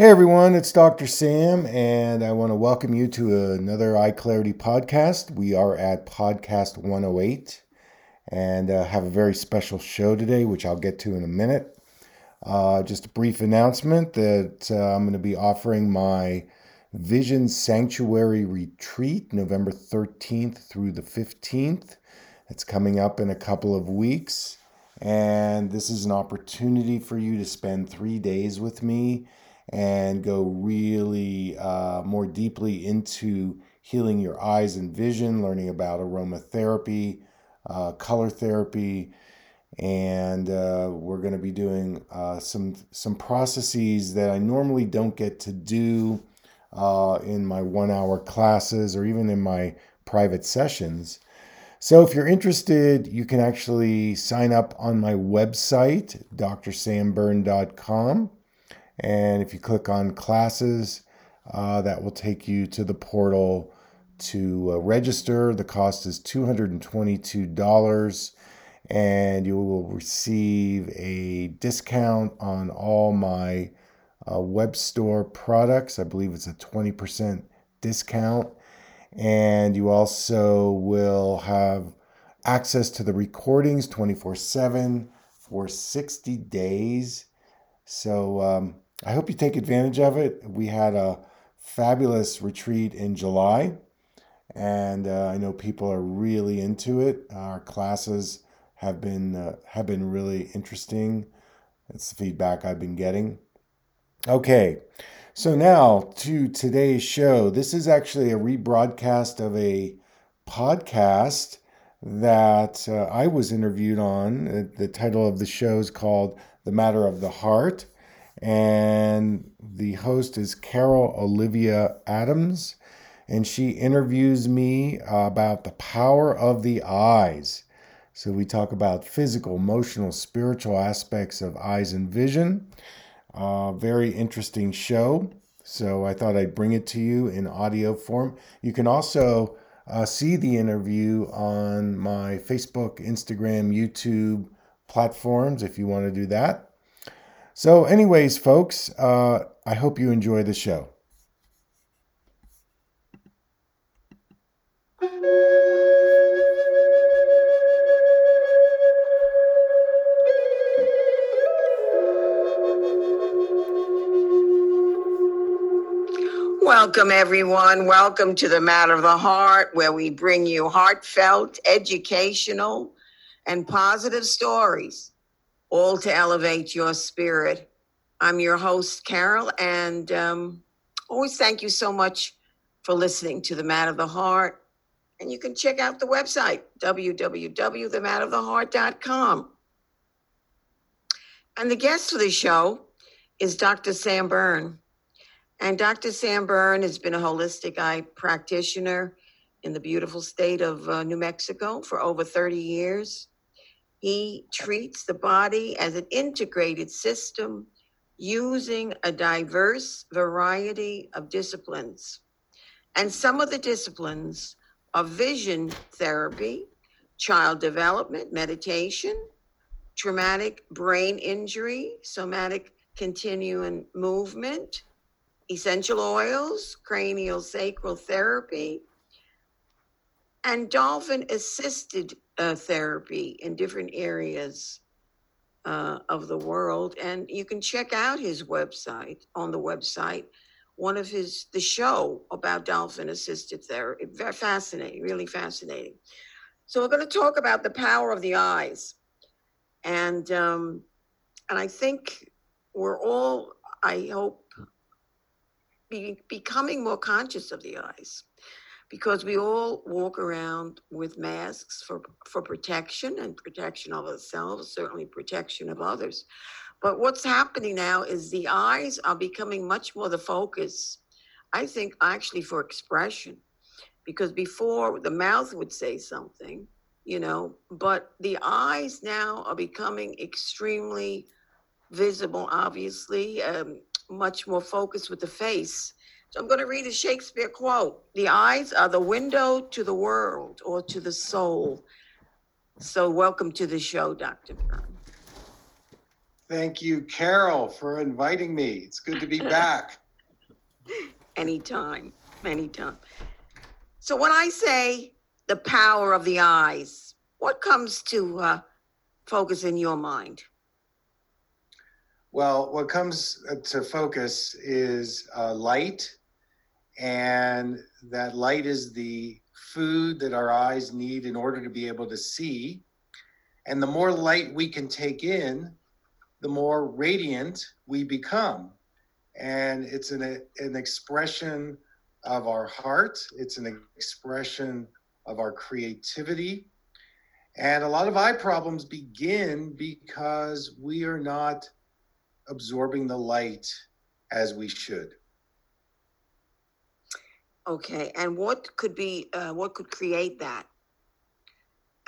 Hey everyone, it's Dr. Sam, and I want to welcome you to another Eye Clarity podcast. We are at podcast 108 and uh, have a very special show today, which I'll get to in a minute. Uh, just a brief announcement that uh, I'm going to be offering my Vision Sanctuary Retreat November 13th through the 15th. It's coming up in a couple of weeks, and this is an opportunity for you to spend three days with me and go really uh, more deeply into healing your eyes and vision, learning about aromatherapy, uh, color therapy, and uh, we're going to be doing uh, some some processes that I normally don't get to do uh, in my one hour classes or even in my private sessions. So, if you're interested, you can actually sign up on my website, drsamberne.com. And if you click on classes, uh, that will take you to the portal to uh, register. The cost is $222 and you will receive a discount on all my uh, web store products. I believe it's a 20% discount. And you also will have access to the recordings 24 7 for 60 days. So um, I hope you take advantage of it. We had a fabulous retreat in July, and uh, I know people are really into it. Our classes have been uh, have been really interesting. That's the feedback I've been getting. Okay, so now to today's show. This is actually a rebroadcast of a podcast that uh, I was interviewed on. The title of the show is called The Matter of the Heart and the host is Carol Olivia Adams, and she interviews me about the power of the eyes. So we talk about physical, emotional, spiritual aspects of eyes and vision. Uh, very interesting show. So I thought I'd bring it to you in audio form. You can also uh, see the interview on my Facebook, Instagram, YouTube platforms if you want to do that. So, anyways, folks, uh, I hope you enjoy the show. Welcome, everyone. Welcome to the Matter of the Heart, where we bring you heartfelt, educational, and positive stories all to elevate your spirit. I'm your host, Carol, and um, always thank you so much for listening to The Matter of the Heart. And you can check out the website, www.thematteroftheheart.com. And the guest for the show is Dr. Sam Berne. And Dr. Sam Berne has been a holistic eye practitioner in the beautiful state of uh, New Mexico for over 30 years. He treats the body as an integrated system using a diverse variety of disciplines. And some of the disciplines are vision therapy, child development, meditation, traumatic brain injury, somatic continuum movement, essential oils, cranial sacral therapy, and dolphin assisted uh, therapy in different areas uh, of the world. And you can check out his website on the website, one of his, the show about dolphin assisted therapy. Very fascinating, really fascinating. So we're going to talk about the power of the eyes. And, um, and I think we're all, I hope, be, becoming more conscious of the eyes because we all walk around with masks for, for protection and protection of ourselves, certainly protection of others. But what's happening now is the eyes are becoming much more the focus, I think, actually for expression. Because before the mouth would say something, you know, but the eyes now are becoming extremely visible, obviously, um, much more focused with the face so I'm going to read a Shakespeare quote The eyes are the window to the world or to the soul. So, welcome to the show, Dr. Berne. Thank you, Carol, for inviting me. It's good to be back. Anytime, anytime. So when I say the power of the eyes, what comes to uh, focus in your mind? Well, what comes uh, to focus is uh, light, and that light is the food that our eyes need in order to be able to see. And the more light we can take in, the more radiant we become. And it's an, an expression of our heart, it's an expression of our creativity. And a lot of eye problems begin because we are not absorbing the light as we should. Okay, and what could be, uh, what could create that?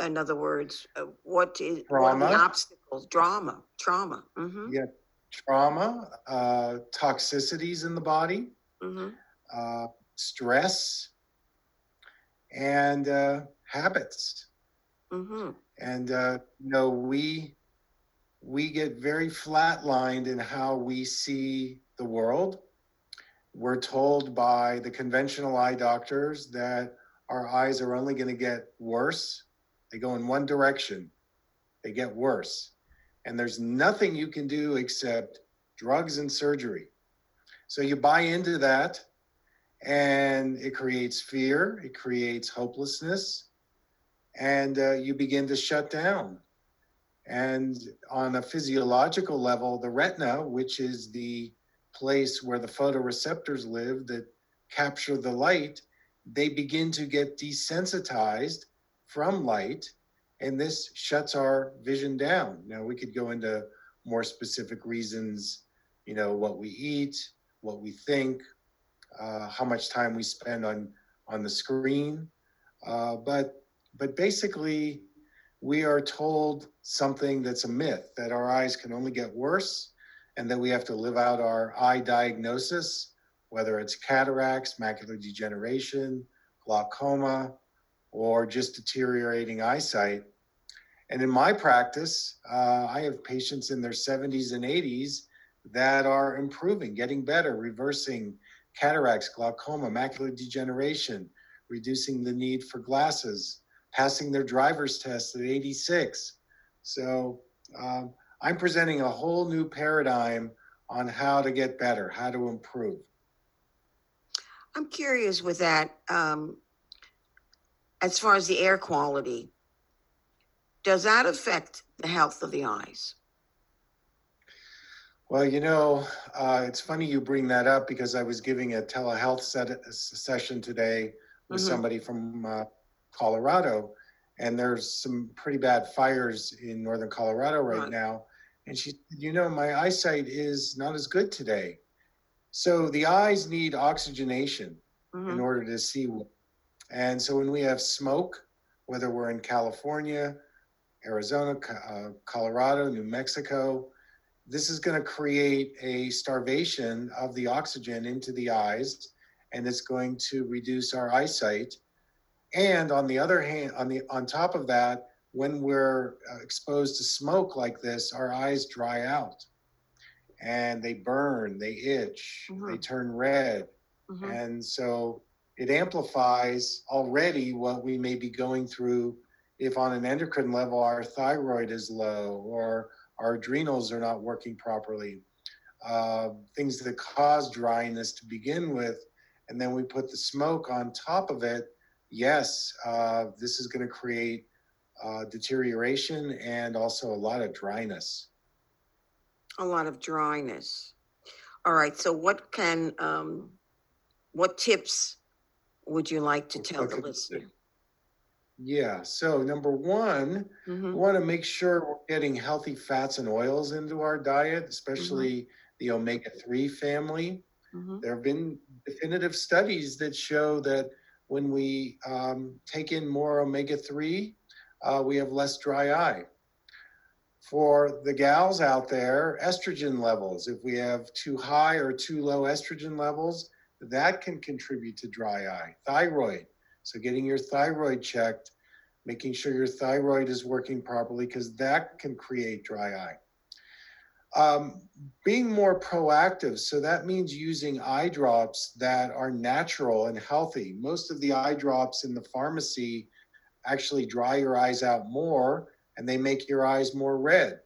In other words, uh, what is, what are the Trauma. obstacles? Drama, trauma. Mm-hmm, Yeah, trauma, uh, toxicities in the body, mm-hmm. uh, stress, and uh, habits. Mm-hmm. And uh, you know, we we get very flatlined in how we see the world. We're told by the conventional eye doctors that our eyes are only going to get worse. They go in one direction. They get worse. And there's nothing you can do except drugs and surgery. So you buy into that and it creates fear, it creates hopelessness, and uh, you begin to shut down. And on a physiological level, the retina, which is the place where the photoreceptors live that capture the light, they begin to get desensitized from light, and this shuts our vision down. Now, we could go into more specific reasons, you know, what we eat, what we think, uh, how much time we spend on on the screen, uh, but but basically, we are told something that's a myth that our eyes can only get worse and that we have to live out our eye diagnosis, whether it's cataracts, macular degeneration, glaucoma, or just deteriorating eyesight. And in my practice, uh, I have patients in their 70s and 80s that are improving, getting better, reversing cataracts, glaucoma, macular degeneration, reducing the need for glasses, passing their driver's test at 86. So um, I'm presenting a whole new paradigm on how to get better, how to improve. I'm curious with that, um, as far as the air quality, does that affect the health of the eyes? Well, you know, uh, it's funny you bring that up because I was giving a telehealth set- session today with Mhm. somebody from uh, Colorado, and there's some pretty bad fires in northern Colorado right Right. now. And she, you know, my eyesight is not as good today. So the eyes need oxygenation in Mhm. order to see. And so when we have smoke, whether we're in California, Arizona, uh, Colorado, New Mexico, this is going to create a starvation of the oxygen into the eyes, and it's going to reduce our eyesight. And on the other hand, on the on top of that, when we're uh, exposed to smoke like this, our eyes dry out, and they burn, they itch, they Mhm. turn red, Mhm. and so it amplifies already what we may be going through if on an endocrine level our thyroid is low or our adrenals are not working properly. Uh, things that cause dryness to begin with. And then we put the smoke on top of it. Yes, uh, this is going to create uh, deterioration and also a lot of dryness. A lot of dryness. All right, so what can, um, what tips would you like to tell the listener? Yeah. So, number one, We Mhm. want to make sure we're getting healthy fats and oils into our diet, especially the omega 3 family. Mhm. There have been definitive studies that show that when we um, take in more omega 3, uh, we have less dry eye. For the gals out there, estrogen levels, if we have too high or too low estrogen levels, that can contribute to dry eye. Thyroid, so getting your thyroid checked making sure your thyroid is working properly because that can create dry eye. Um, being more proactive. So that means using eye drops that are natural and healthy. Most of the eye drops in the pharmacy actually dry your eyes out more and they make your eyes more red.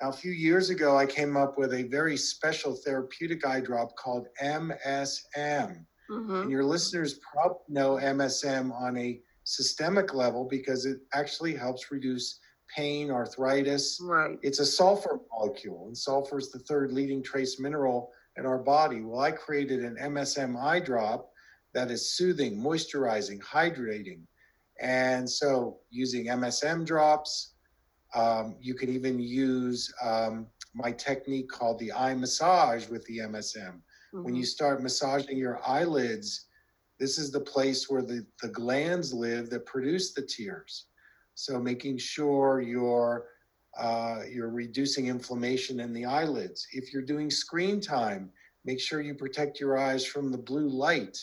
Now, a few years ago, I came up with a very special therapeutic eye drop called MSM. Mm-hmm. And your listeners probably know MSM on a systemic level because it actually helps reduce pain, arthritis. Right. It's a sulfur molecule, and sulfur is the third leading trace mineral in our body. Well, I created an MSM eye drop that is soothing, moisturizing, hydrating. And so, using MSM drops, um, you can even use um, my technique called the eye massage with the MSM when you start massaging your eyelids, this is the place where the, the glands live that produce the tears. So making sure you're uh, you're reducing inflammation in the eyelids. If you're doing screen time, make sure you protect your eyes from the blue light.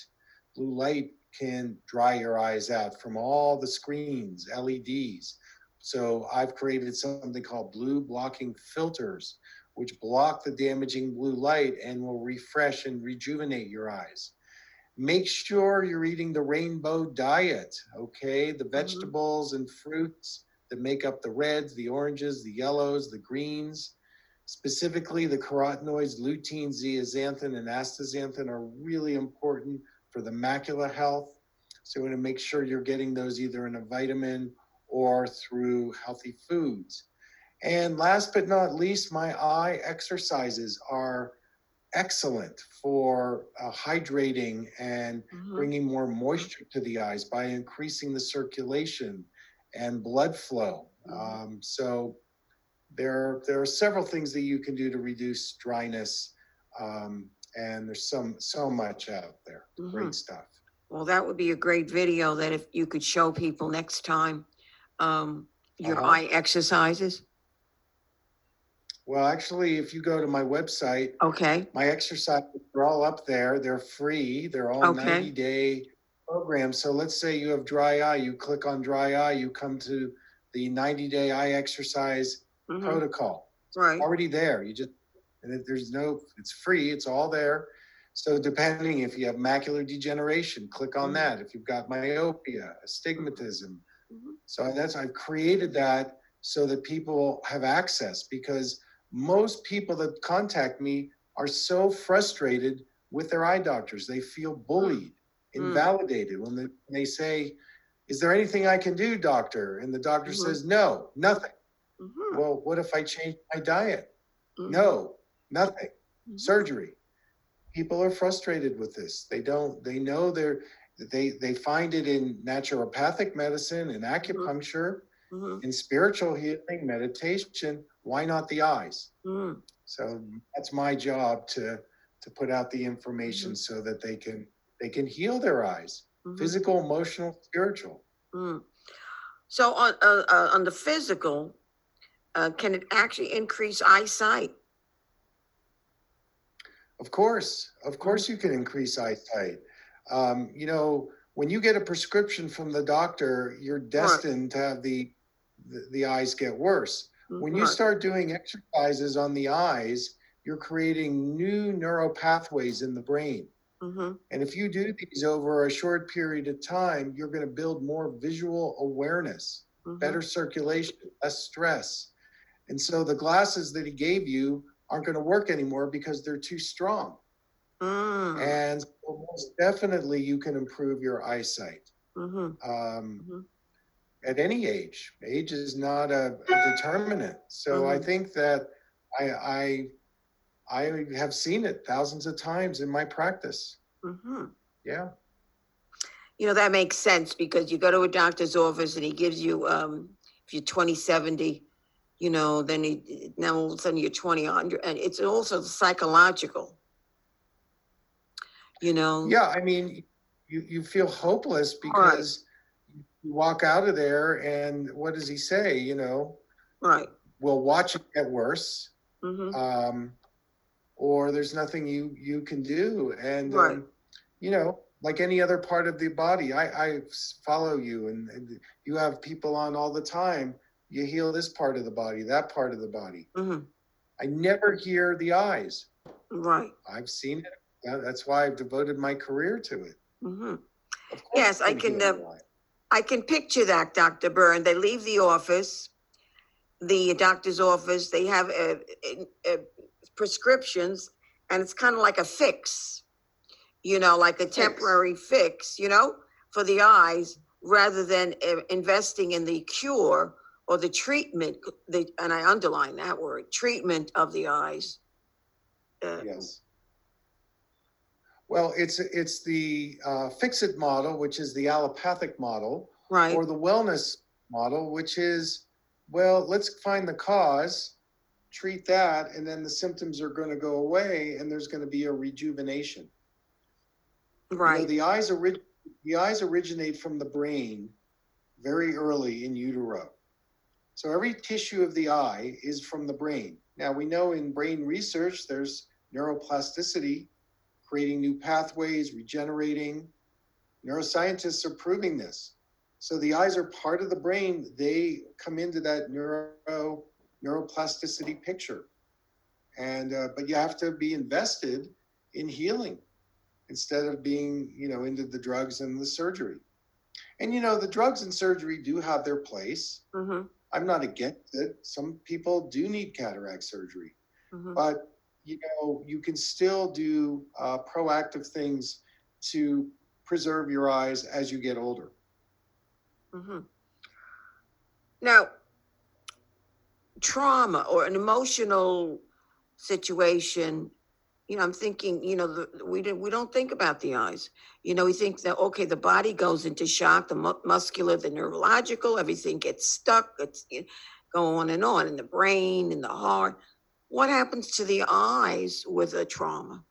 Blue light can dry your eyes out from all the screens, LEDs. So I've created something called blue blocking filters which block the damaging blue light and will refresh and rejuvenate your eyes. Make sure you're eating the rainbow diet, okay? The mm-hmm. vegetables and fruits that make up the reds, the oranges, the yellows, the greens. Specifically, the carotenoids, lutein, zeaxanthin, and astaxanthin are really important for the macula health. So, you want to make sure you're getting those either in a vitamin or through healthy foods. And last but not least, my eye exercises are excellent for uh, hydrating and Mhm. bringing more moisture to the eyes by increasing the circulation and blood flow. Um, so there, there are several things that you can do to reduce dryness, um, and there's some so much out there. Mhm. Great stuff. Well, that would be a great video that if you could show people next time, um, your Uh-huh. eye exercises. Well, actually, if you go to my website, Okay. my exercises are all up there. They're free. They're all Okay. 90 day programs. So let's say you have dry eye, you click on dry eye, you come to the 90 day eye exercise Mhm. protocol. Right. Already there. You just, and there's no, it's free, it's all there. So depending if you have macular degeneration, click on Mhm. that. If you've got myopia, astigmatism. Mhm. So that's, I've created that so that people have access because most people that contact me are so frustrated with their eye doctors. They feel bullied, Mm. invalidated when they, when they say, Is there anything I can do, doctor? And the doctor Mhm. says, No, nothing. Mhm. Well, what if I change my diet? Mhm. No, nothing. Mhm. Surgery. People are frustrated with this. They don't, they know they're, they, they find it in naturopathic medicine and acupuncture, Mhm. in spiritual healing, meditation. Why not the eyes? Mhm. So that's my job to, to put out the information so that they can, they can heal their eyes, Mhm. physical, emotional, spiritual. Mm. So on uh, uh, on the physical, uh, can it actually increase eyesight? Of course, of course, you can increase eyesight. Um, you know, when you get a prescription from the doctor, you're destined to have the, the the eyes get worse. When you start doing exercises on the eyes, you're creating new neural pathways in the brain. Mhm. And if you do these over a short period of time, you're going to build more visual awareness, Mhm. better circulation, less stress. And so the glasses that he gave you aren't going to work anymore because they're too strong. Mm. And so most definitely, you can improve your eyesight Mhm. um, Mhm. at any age. Age is not a, a determinant. So I Mhm. think that I, I I have seen it thousands of times in my practice. Mhm. Yeah. You know that makes sense because you go to a doctor's office and he gives you um, if you're 20 70, you know, then he now all of a sudden you're 20 100, and it's also psychological. You know. Yeah, I mean, you, you feel hopeless because you walk out of there and what does he say? You know, Right. we'll watch it get worse, hmm um, or there's nothing you you can do. And Right. um, you know, like any other part of the body, I, I s- follow you, and, and you have people on all the time. You heal this part of the body, that part of the body. hmm I never hear the eyes. Right. I've seen it. That- That's why I've devoted my career to it. hmm Yes, I can, uh. I can picture that, Dr. Berne. They leave the office, the doctor's office, they have uh, uh, uh, prescriptions, and it's kind of like a fix, you know, like a temporary fix, you know, for the eyes, rather than uh, investing in the cure or the treatment, the, and I underline that word, treatment of the eyes. Uh, Yes. Well, it's, it's the uh, fix-it model, which is the allopathic model, Right, or the wellness model, which is, well, let's find the cause, treat that, and then the symptoms are going to go away, and there's going to be a rejuvenation. You know, right, the eyes orig- the eyes originate from the brain very early in utero. So every tissue of the eye is from the brain. Now we know in brain research there's neuroplasticity, creating new pathways, regenerating. Neuroscientists are proving this. So the eyes are part of the brain. They come into that neuro neuroplasticity picture. And uh, but you have to be invested in healing instead of being, you know, into the drugs and the surgery. And you know, the drugs and surgery do have their place. hmm I'm not against it. Some people do need cataract surgery, hmm but you know, you can still do uh, proactive things to preserve your eyes as you get older. hmm Now, trauma or an emotional situation, you know, I'm thinking, you know, the, we don't we don't think about the eyes. You know, we think that okay, the body goes into shock, the mu- muscular, the neurological, everything gets stuck. It's you go on and on in the brain, in the heart. What happens to the eyes with a trauma?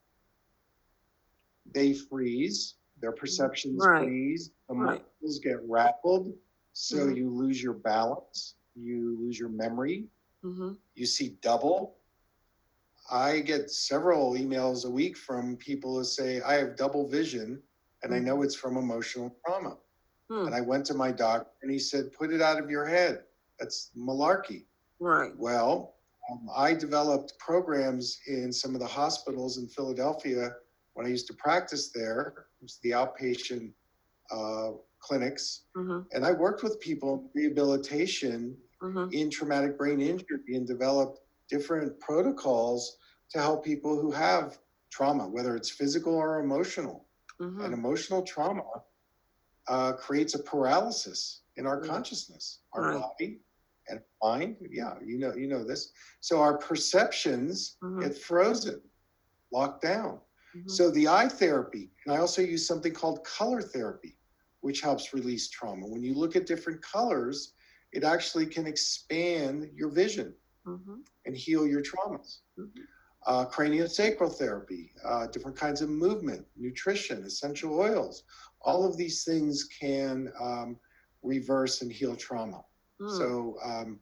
They freeze, their perceptions Right. freeze, the Right. muscles get rattled, so Mhm. you lose your balance, you lose your memory, hmm you see double. I get several emails a week from people who say, I have double vision and I know it's from emotional trauma. Hmm. And I went to my doctor and he said, put it out of your head. That's malarkey. Right. Well, um, I developed programs in some of the hospitals in Philadelphia when I used to practice there. It was the outpatient uh, clinics. hmm And I worked with people in rehabilitation hmm in traumatic brain injury and developed different protocols to help people who have trauma, whether it's physical or emotional. hmm And emotional trauma uh, creates a paralysis in our Mm. consciousness, our Right. body and mind. Yeah, you know, you know this. So our perceptions Mhm. get frozen, locked down. Mhm. So the eye therapy, and I also use something called color therapy, which helps release trauma. When you look at different colors, it actually can expand your vision hmm and heal your traumas. Mhm. Uh, craniosacral therapy, uh, different kinds of movement, nutrition, essential oils, all of these things can um, reverse and heal trauma. Mm. So um,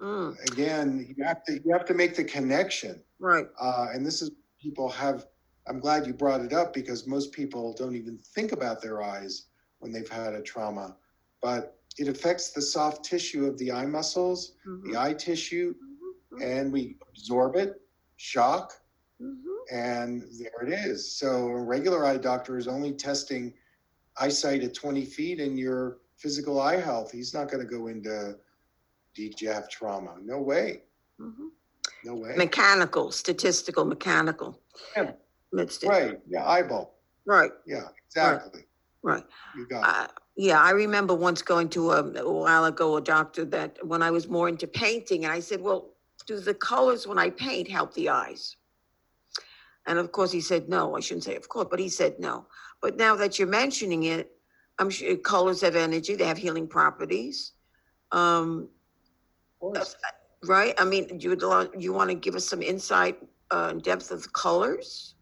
Mm. again, you have to you have to make the connection Right. uh, and this is people have i'm glad you brought it up because most people don't even think about their eyes when they've had a trauma but it affects the soft tissue of the eye muscles Mhm. the eye tissue Mhm. and we absorb it shock Mhm. and there it is so a regular eye doctor is only testing eyesight at 20 feet and your physical eye health he's not going to go into did you have trauma no way Mhm. no way Mechanical, statistical, mechanical. Yeah. Right yeah eyeball Right. Yeah, exactly. Right. You got it. Yeah, I remember once going to a, a while ago a doctor that when I was more into painting, and I said, "Well, do the colors when I paint help the eyes?" And of course, he said no. I shouldn't say of course, but he said no. But now that you're mentioning it, I'm sure colors have energy; they have healing properties. Um, course. right? I mean, you would lo- you want to give us some insight uh, and depth of the colors?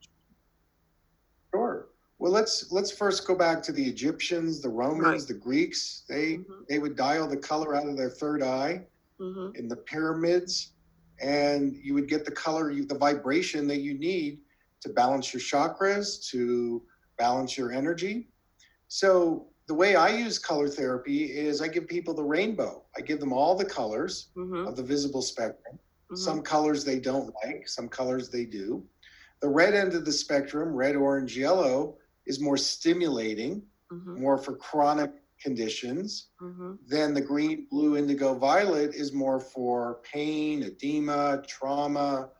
Well, let's let's first go back to the Egyptians, the Romans, Right. the Greeks. They Mhm. they would dial the color out of their third eye hmm in the pyramids, and you would get the color, you, the vibration that you need to balance your chakras, to balance your energy. So the way I use color therapy is I give people the rainbow. I give them all the colors hmm of the visible spectrum. Mhm. Some colors they don't like, some colors they do. The red end of the spectrum, red, orange, yellow, is more stimulating, Mhm. more for chronic conditions. Mhm. Then the green, blue, indigo, violet is more for pain, edema, trauma.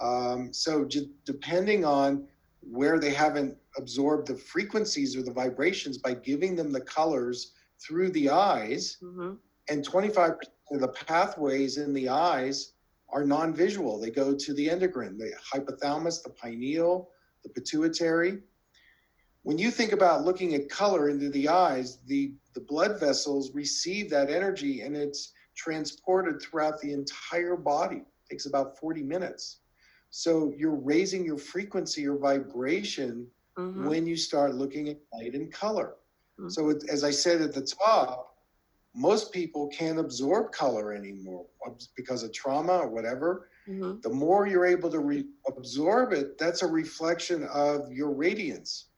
Um, so j- depending on where they haven't absorbed the frequencies or the vibrations by giving them the colors through the eyes, Mhm. and 25% of the pathways in the eyes are non-visual. They go to the endocrine, the hypothalamus, the pineal, the pituitary. When you think about looking at color into the eyes, the, the blood vessels receive that energy and it's transported throughout the entire body. It takes about 40 minutes. So you're raising your frequency or vibration Mhm. when you start looking at light and color. Mhm. So, it, as I said at the top, most people can't absorb color anymore because of trauma or whatever. Mhm. The more you're able to re- absorb it, that's a reflection of your radiance.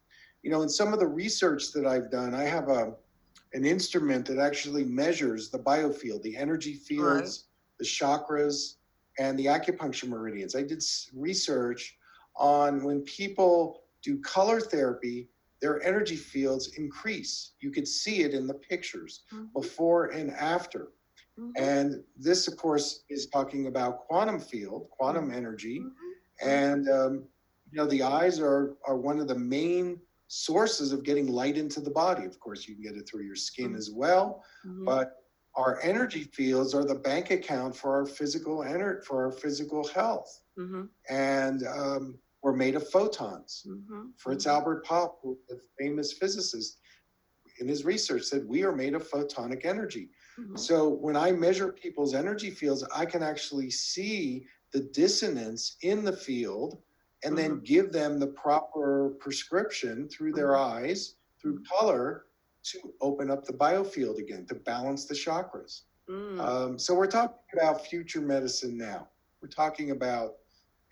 You know, in some of the research that I've done, I have a an instrument that actually measures the biofield, the energy fields, the chakras, and the acupuncture meridians. I did research on when people do color therapy, their energy fields increase. You could see it in the pictures Mhm. before and after. Mhm. And this, of course, is talking about quantum field, quantum energy. Mhm. And, um, you know, the eyes are, are one of the main sources of getting light into the body. Of course, you can get it through your skin Mhm. as well, Mhm. but our energy fields are the bank account for our physical ener- for our physical health. Mhm. And um, we're made of photons. Mhm. Fritz Mhm. Albert Popp, the famous physicist, in his research said we are made of photonic energy. Mhm. So when I measure people's energy fields, I can actually see the dissonance in the field and then give them the proper prescription through their eyes, through color, to open up the biofield again, to balance the chakras. Mm. Um, so we're talking about future medicine now. We're talking about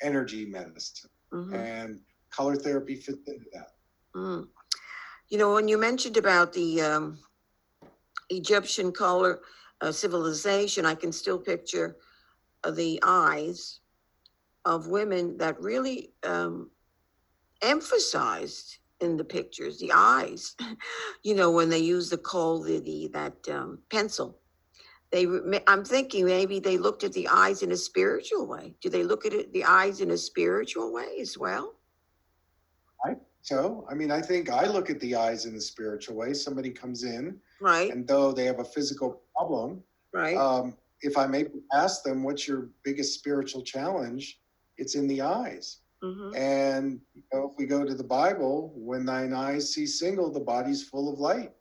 energy medicine Mhm. and color therapy fits into that. Mm. You know, when you mentioned about the um, Egyptian color uh, civilization, I can still picture uh, the eyes of women that really um, emphasized in the pictures the eyes. you know, when they use the kohl, the, the that um, pencil. They, I'm thinking maybe they looked at the eyes in a spiritual way. Do they look at it, the eyes in a spiritual way as well? Right. So, I mean, I think I look at the eyes in a spiritual way. Somebody comes in, Right, and though they have a physical problem, right. um, if I may ask them, what's your biggest spiritual challenge? It's in the eyes. hmm And you know, if we go to the Bible, when thine eyes see single, the body's full of light.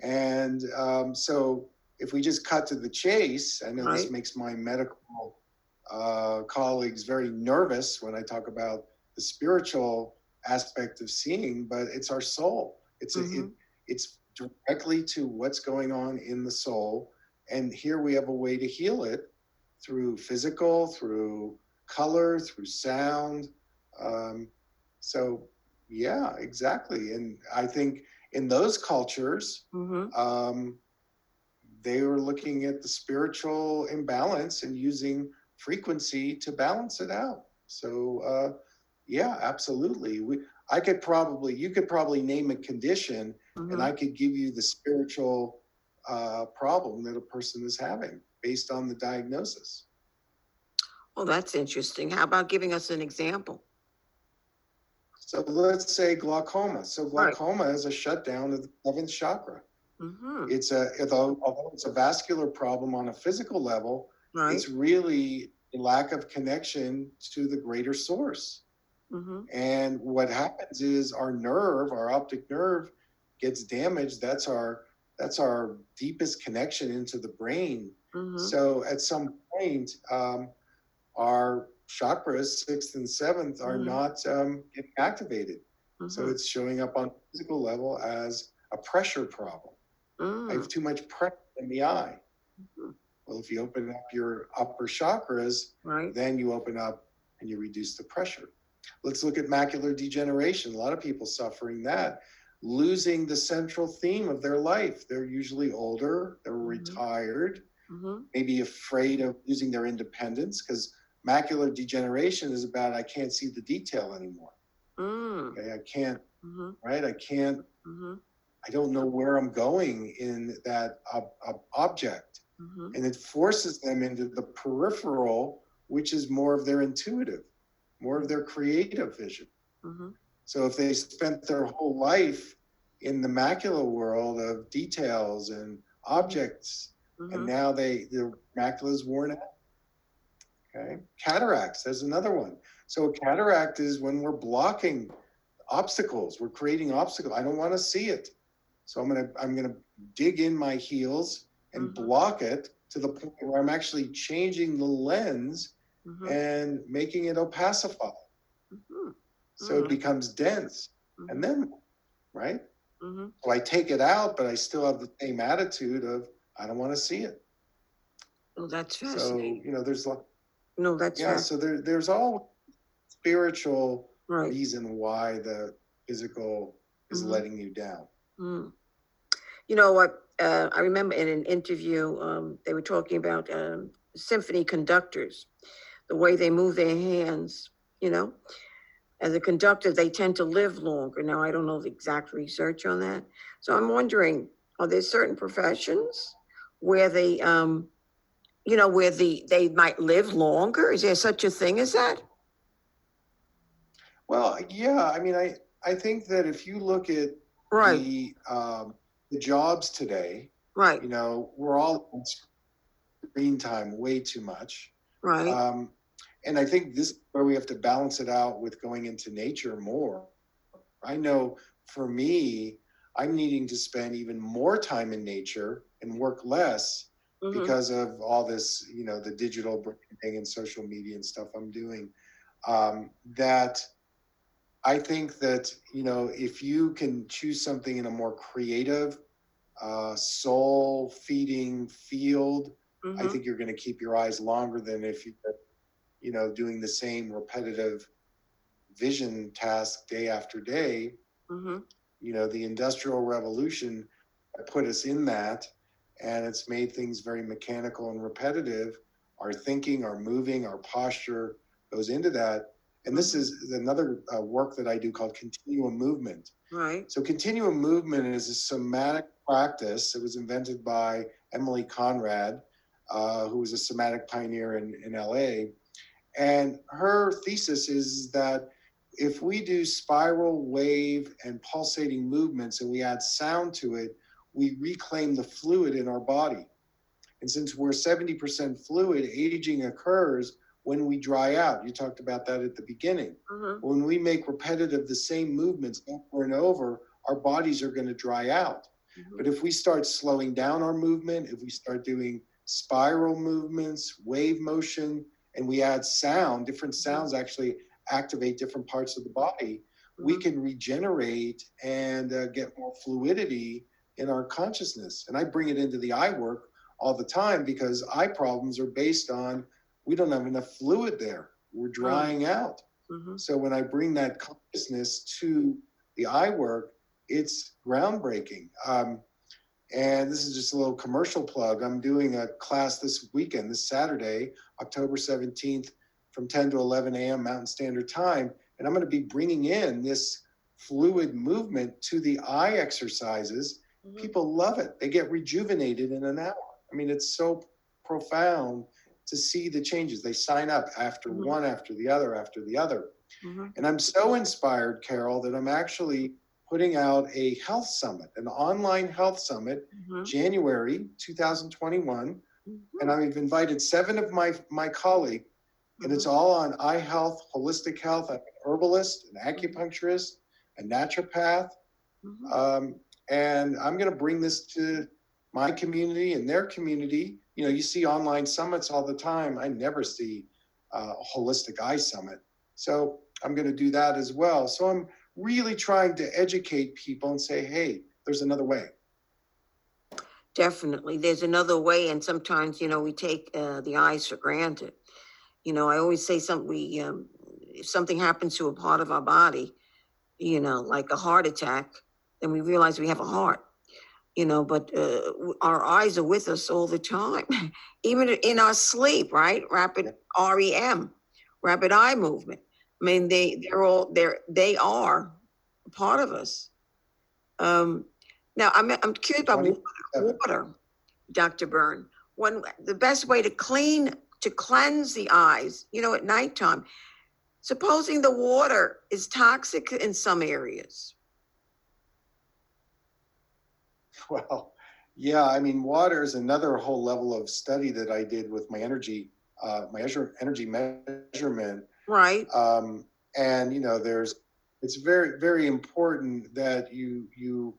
And um, so, if we just cut to the chase, I know this makes my medical uh, colleagues very nervous when I talk about the spiritual aspect of seeing, but it's our soul. It's a, it, it's directly to what's going on in the soul, and here we have a way to heal it through physical, through color, through sound. Um, so, yeah, exactly. And I think in those cultures, hmm um, they were looking at the spiritual imbalance and using frequency to balance it out. So, uh, yeah, absolutely. We, I could probably, you could probably name a condition, hmm and I could give you the spiritual uh, problem that a person is having based on the diagnosis. Oh, that's interesting. How about giving us an example? So let's say glaucoma. So Right. glaucoma is a shutdown of the seventh chakra. hmm It's a although, although it's a vascular problem on a physical level, Right. it's really a lack of connection to the greater source. hmm And what happens is our nerve, our optic nerve, gets damaged. That's our that's our deepest connection into the brain. hmm So at some point, um, our chakras, sixth and seventh, are Mhm. not um, getting activated. So hmm it's showing up on physical level as a pressure problem. I Mm. have too much pressure in the eye. Mhm. Well, if you open up your upper chakras, Right. then you open up and you reduce the pressure. Let's look at macular degeneration. A lot of people suffering that, losing the central theme of their life. They're usually older, they're Mhm. retired, Mhm. maybe afraid of losing their independence because macular degeneration is about I can't see the detail anymore. Mm. Okay, I can't, Mhm. right? I can't, Mhm. I don't know where I'm going in that ob- ob- object. Mhm. And it forces them into the peripheral, which is more of their intuitive, more of their creative vision. Mhm. So if they spent their whole life in the macula world of details and objects, and Mhm. now they the macula is worn out. Okay, cataracts. There's another one. So a cataract is when we're blocking obstacles. We're creating obstacles. I don't want to see it, so I'm gonna I'm gonna dig in my heels and Mhm. block it to the point where I'm actually changing the lens Mhm. and making it opacify, Mhm. so it Mhm. becomes dense. Mhm. And then, right? Mhm. So I take it out, but I still have the same attitude of I don't want to see it. Oh, that's So fascinating. you know, there's like No, that's yeah. So there there's all spiritual right. reason why the physical is Mhm. letting you down. Mm. You know what? Uh, I remember in an interview, um, they were talking about um, symphony conductors, the way they move their hands. You know, as a conductor, they tend to live longer. Now, I don't know the exact research on that, so I'm wondering: are there certain professions where they, um, you know, where the they might live longer? Is there such a thing as that? Well, yeah. I mean, I I think that if you look at Right, the um, the jobs today, right, you know, we're all on screen time way too much. right. Um, and I think this is where we have to balance it out with going into nature more. I know for me, I'm needing to spend even more time in nature and work less Mhm. because of all this, you know, the digital branding and social media and stuff I'm doing. Um, that I think that, you know, if you can choose something in a more creative, uh, soul feeding field, I Mhm. think you're going to keep your eyes longer than if you're, you know, doing the same repetitive vision task day after day. Mhm. You know, the industrial revolution put us in that, and it's made things very mechanical and repetitive. Our thinking, our moving, our posture goes into that. And this is another uh, work that I do called continuum movement. Right. So, continuum movement is a somatic practice. It was invented by Emilie Conrad, uh, who was a somatic pioneer in, in LA. And her thesis is that if we do spiral, wave, and pulsating movements and we add sound to it, we reclaim the fluid in our body. And since we're 70% fluid, aging occurs when we dry out. You talked about that at the beginning Mhm. when we make repetitive the same movements over and over, our bodies are going to dry out. Mhm. But if we start slowing down our movement, if we start doing spiral movements, wave motion, and we add sound, different sounds actually activate different parts of the body, we Mhm. can regenerate and uh, get more fluidity in our consciousness. And I bring it into the eye work all the time because eye problems are based on we don't have enough fluid there. We're drying out. Mhm. So when I bring that consciousness to the eye work, it's groundbreaking. Um, and this is just a little commercial plug. I'm doing a class this weekend, this Saturday, October 17th, from 10 to 11 a.m. Mountain Standard Time. And I'm going to be bringing in this fluid movement to the eye exercises. Mhm. People love it. They get rejuvenated in an hour. I mean, it's so profound to see the changes. They sign up after Mhm. one, after the other, after the other. Mhm. And I'm so inspired, Carol, that I'm actually putting out a health summit, an online health summit, Mhm. January 2021. Mhm. And I've invited seven of my, my colleagues, and it's Mhm. all on eye health, holistic health. I'm an herbalist, an acupuncturist, a naturopath. Mhm. Um, and I'm going to bring this to my community and their community. You know, you see online summits all the time. I never see a holistic eye summit. So I'm going to do that as well. So I'm really trying to educate people and say, hey, there's another way. Definitely. There's another way, and sometimes, you know, we take uh, the eyes for granted. You know, I always say something, we, um, if something happens to a part of our body, you know, like a heart attack, then we realize we have a heart. you know, but uh, our eyes are with us all the time, even in our sleep, right? Rapid REM, rapid eye movement. I mean, they they're all they're they are part of us. Um, now, I'm I'm curious about water, water, Dr. Berne. When the best way to clean to cleanse the eyes, you know, at nighttime. Supposing the water is toxic in some areas. Well, yeah, I mean, water is another whole level of study that I did with my energy, uh, my measure, energy measurement. Right. Um, and you know, there's, it's very, very important that you, you,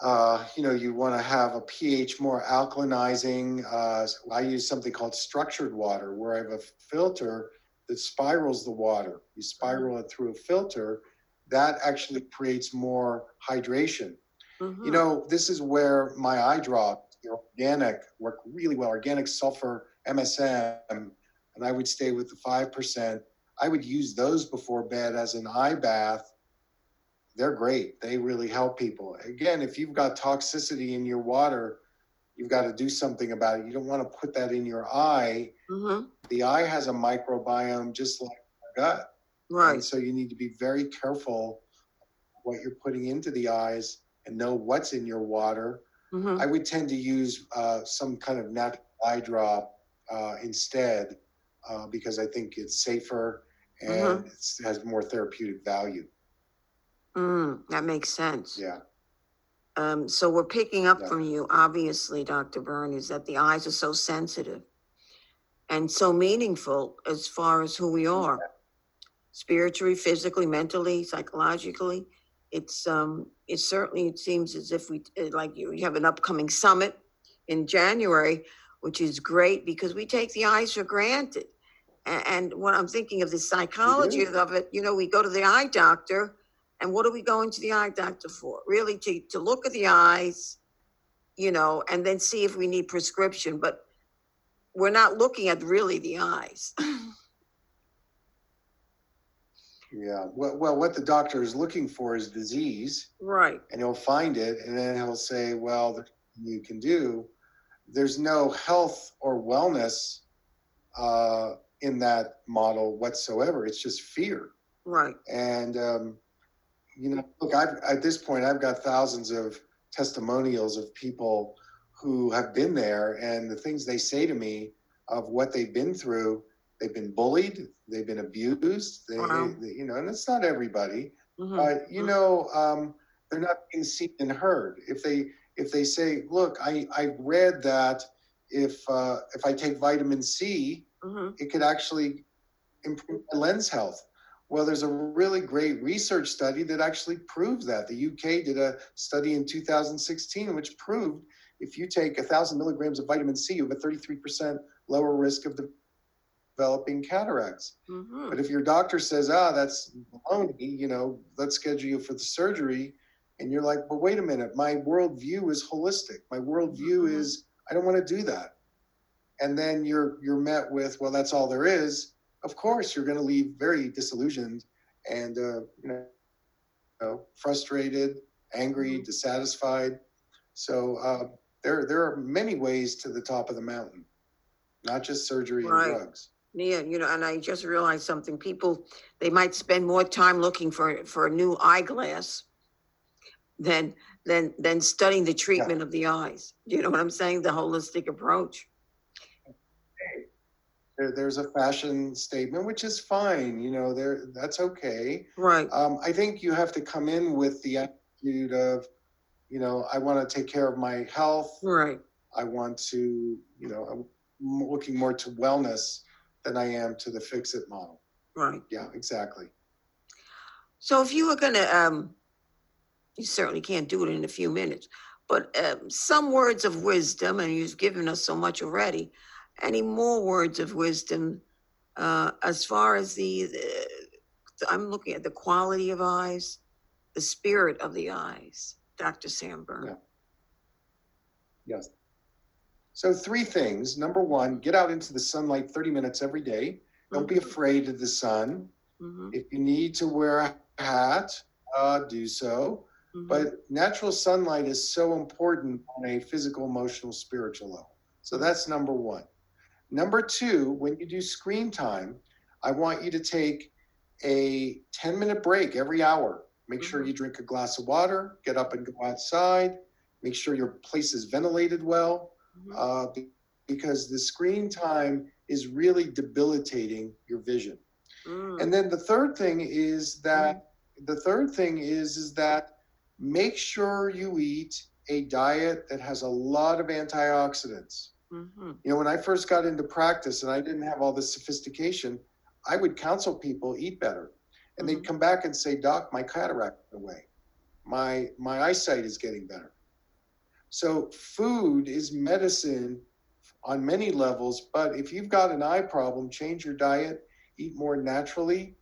uh, you know, you want to have a pH more alkalinizing. Uh, I use something called structured water, where I have a filter that spirals the water. You spiral it through a filter, that actually creates more hydration. Mhm. You know, this is where my eye drops, the organic, work really well. Organic sulfur, MSM, and I would stay with the 5%. I would use those before bed as an eye bath. They're great. They really help people. Again, if you've got toxicity in your water, you've got to do something about it. You don't want to put that in your eye. Mhm. The eye has a microbiome just like our gut. And Right. so you need to be very careful what you're putting into the eyes and know what's in your water. Mhm. I would tend to use uh, some kind of natural eye drop uh, instead uh, because I think it's safer and it's, it has more therapeutic value. Mm, that makes sense. Yeah. Um, so we're picking up Yeah. from you, obviously, Dr. Berne, is that the eyes are so sensitive and so meaningful as far as who we are, spiritually, physically, mentally, psychologically. It's um, it certainly it seems as if we uh, like you, you have an upcoming summit in January, which is great because we take the eyes for granted. And, and when I'm thinking of the psychology of it, you know, we go to the eye doctor, and what are we going to the eye doctor for? Really, to to look at the eyes, you know, and then see if we need prescription. But we're not looking at really the eyes. Yeah. Well, well, what the doctor is looking for is disease, right. and he'll find it, and then he'll say, "Well, there's nothing you can do." There's no health or wellness uh, in that model whatsoever. It's just fear. Right. And um, you know, look, I've at this point, I've got thousands of testimonials of people who have been there, and the things they say to me of what they've been through. They've been bullied. They've been abused. They, Wow. they- you know, and it's not everybody, Mhm. but you know, um, they're not being seen and heard. If they if they say, "Look, I I read that if uh, if I take vitamin C, Mhm. it could actually improve my lens health. Well, there's a really great research study that actually proved that. The UK did a study in 2016 which proved if you take 1,000 milligrams of vitamin C, you have a 33% lower risk of developing cataracts. Mhm. But if your doctor says, ah, that's baloney, you know, let's schedule you for the surgery, and you're like, but wait a minute, my worldview is holistic. My worldview Mhm. is I don't want to do that. And then you're you're met with, well, that's all there is. Of course, you're going to leave very disillusioned and uh, you know, you know, frustrated, angry, Mhm. dissatisfied. So uh, there there are many ways to the top of the mountain, not just surgery Right. and drugs. Yeah, you know, and I just realized something. People they might spend more time looking for for a new eyeglass than than than studying the treatment of the eyes. You know what I'm saying? The holistic approach. there, there's a fashion statement, which is fine. You know, there that's okay. Right. Um, I think you have to come in with the attitude of, you know, I want to take care of my health. Right. I want to, you know, I'm looking more to wellness than I am to the fix it model. Right. Yeah, exactly. So if you were gonna um you certainly can't do it in a few minutes, but um, some words of wisdom, and you've given us so much already. Any more words of wisdom uh, as far as the, the, I'm looking at the quality of eyes, the spirit of the eyes, Dr. Sam Berne. Yeah. Yes. So three things. Number one, get out into the sunlight 30 minutes every day. Don't be afraid of the sun. hmm If you need to wear a hat, uh, do so. Mhm. But natural sunlight is so important on a physical, emotional, spiritual level. So that's number one. Number two, when you do screen time, I want you to take a 10 minute break every hour. Make sure Mhm. you drink a glass of water, get up and go outside, make sure your place is ventilated well. Uh, because the screen time is really debilitating your vision. Mm. And then the third thing is that the third thing is is that make sure you eat a diet that has a lot of antioxidants. Mhm. You know, when I first got into practice and I didn't have all this sophistication, I would counsel people eat better. And they'd Mhm. come back and say, "Doc, my cataract went away. My my eyesight is getting better." So food is medicine on many levels, but if you've got an eye problem, change your diet, eat more naturally,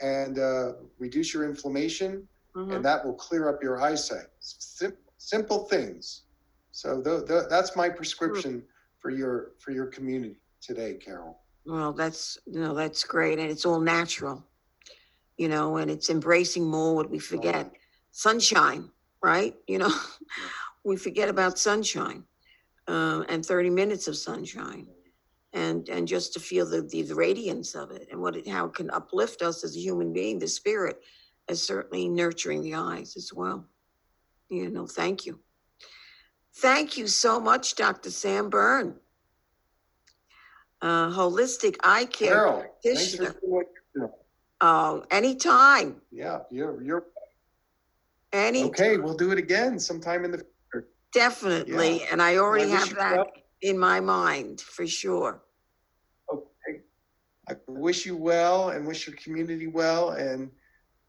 and uh, reduce your inflammation, Mhm. and that will clear up your eyesight. Sim- simple things. So th- th- that's my prescription for your for your community today, Carol. Well, that's you know that's great, and it's all natural, you know, and it's embracing more what we forget, sunshine, right? You know, we forget about sunshine, uh, and thirty minutes of sunshine, and and just to feel the, the the radiance of it and what it how it can uplift us as a human being. The spirit is certainly nurturing the eyes as well. You know, thank you, thank you so much, Dr. Sam Berne. Uh, holistic eye care Carol, practitioner. Oh, anytime, Yeah, you're you're any okay. We'll do it again sometime in the. Definitely, and I already wish have you that well. in my mind for sure. Okay. I wish you well and wish your community well and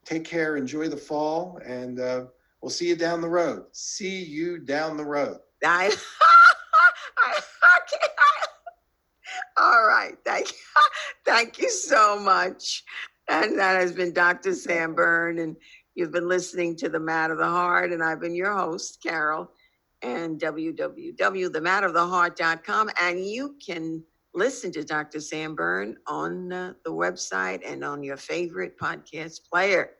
take care. Enjoy the fall and uh, we'll see you down the road. See you down the road. I, I, okay, all right, thank you, thank you so much, and that has been Dr. Sam Berne, and you've been listening to the Matter of the Heart, and I've been your host, Carol, and www.thematteroftheheart.com. and you can listen to Dr. Sam Berne on uh, the website and on your favorite podcast player.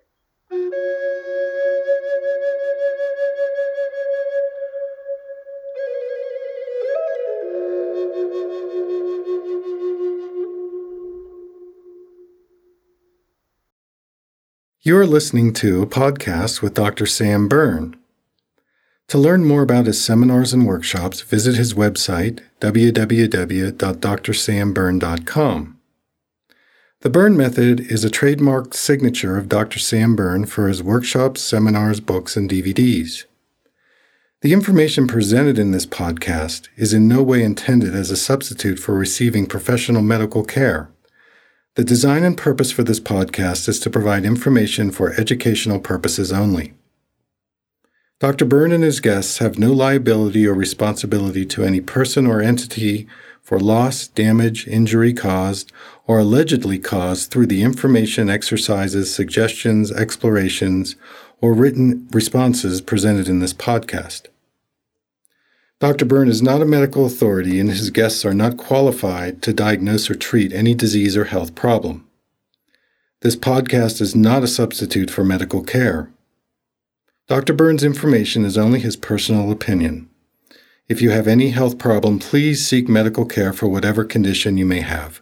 You're listening to a podcast with Dr. Sam Berne. To learn more about his seminars and workshops, visit his website, www.drsamberne.com. The Berne Method is a trademarked signature of Dr. Sam Berne for his workshops, seminars, books, and DVDs. The information presented in this podcast is in no way intended as a substitute for receiving professional medical care. The design and purpose for this podcast is to provide information for educational purposes only. Dr. Berne and his guests have no liability or responsibility to any person or entity for loss, damage, injury caused, or allegedly caused through the information, exercises, suggestions, explorations, or written responses presented in this podcast. Dr. Berne is not a medical authority and his guests are not qualified to diagnose or treat any disease or health problem. This podcast is not a substitute for medical care. Dr. Berne's information is only his personal opinion. If you have any health problem, please seek medical care for whatever condition you may have.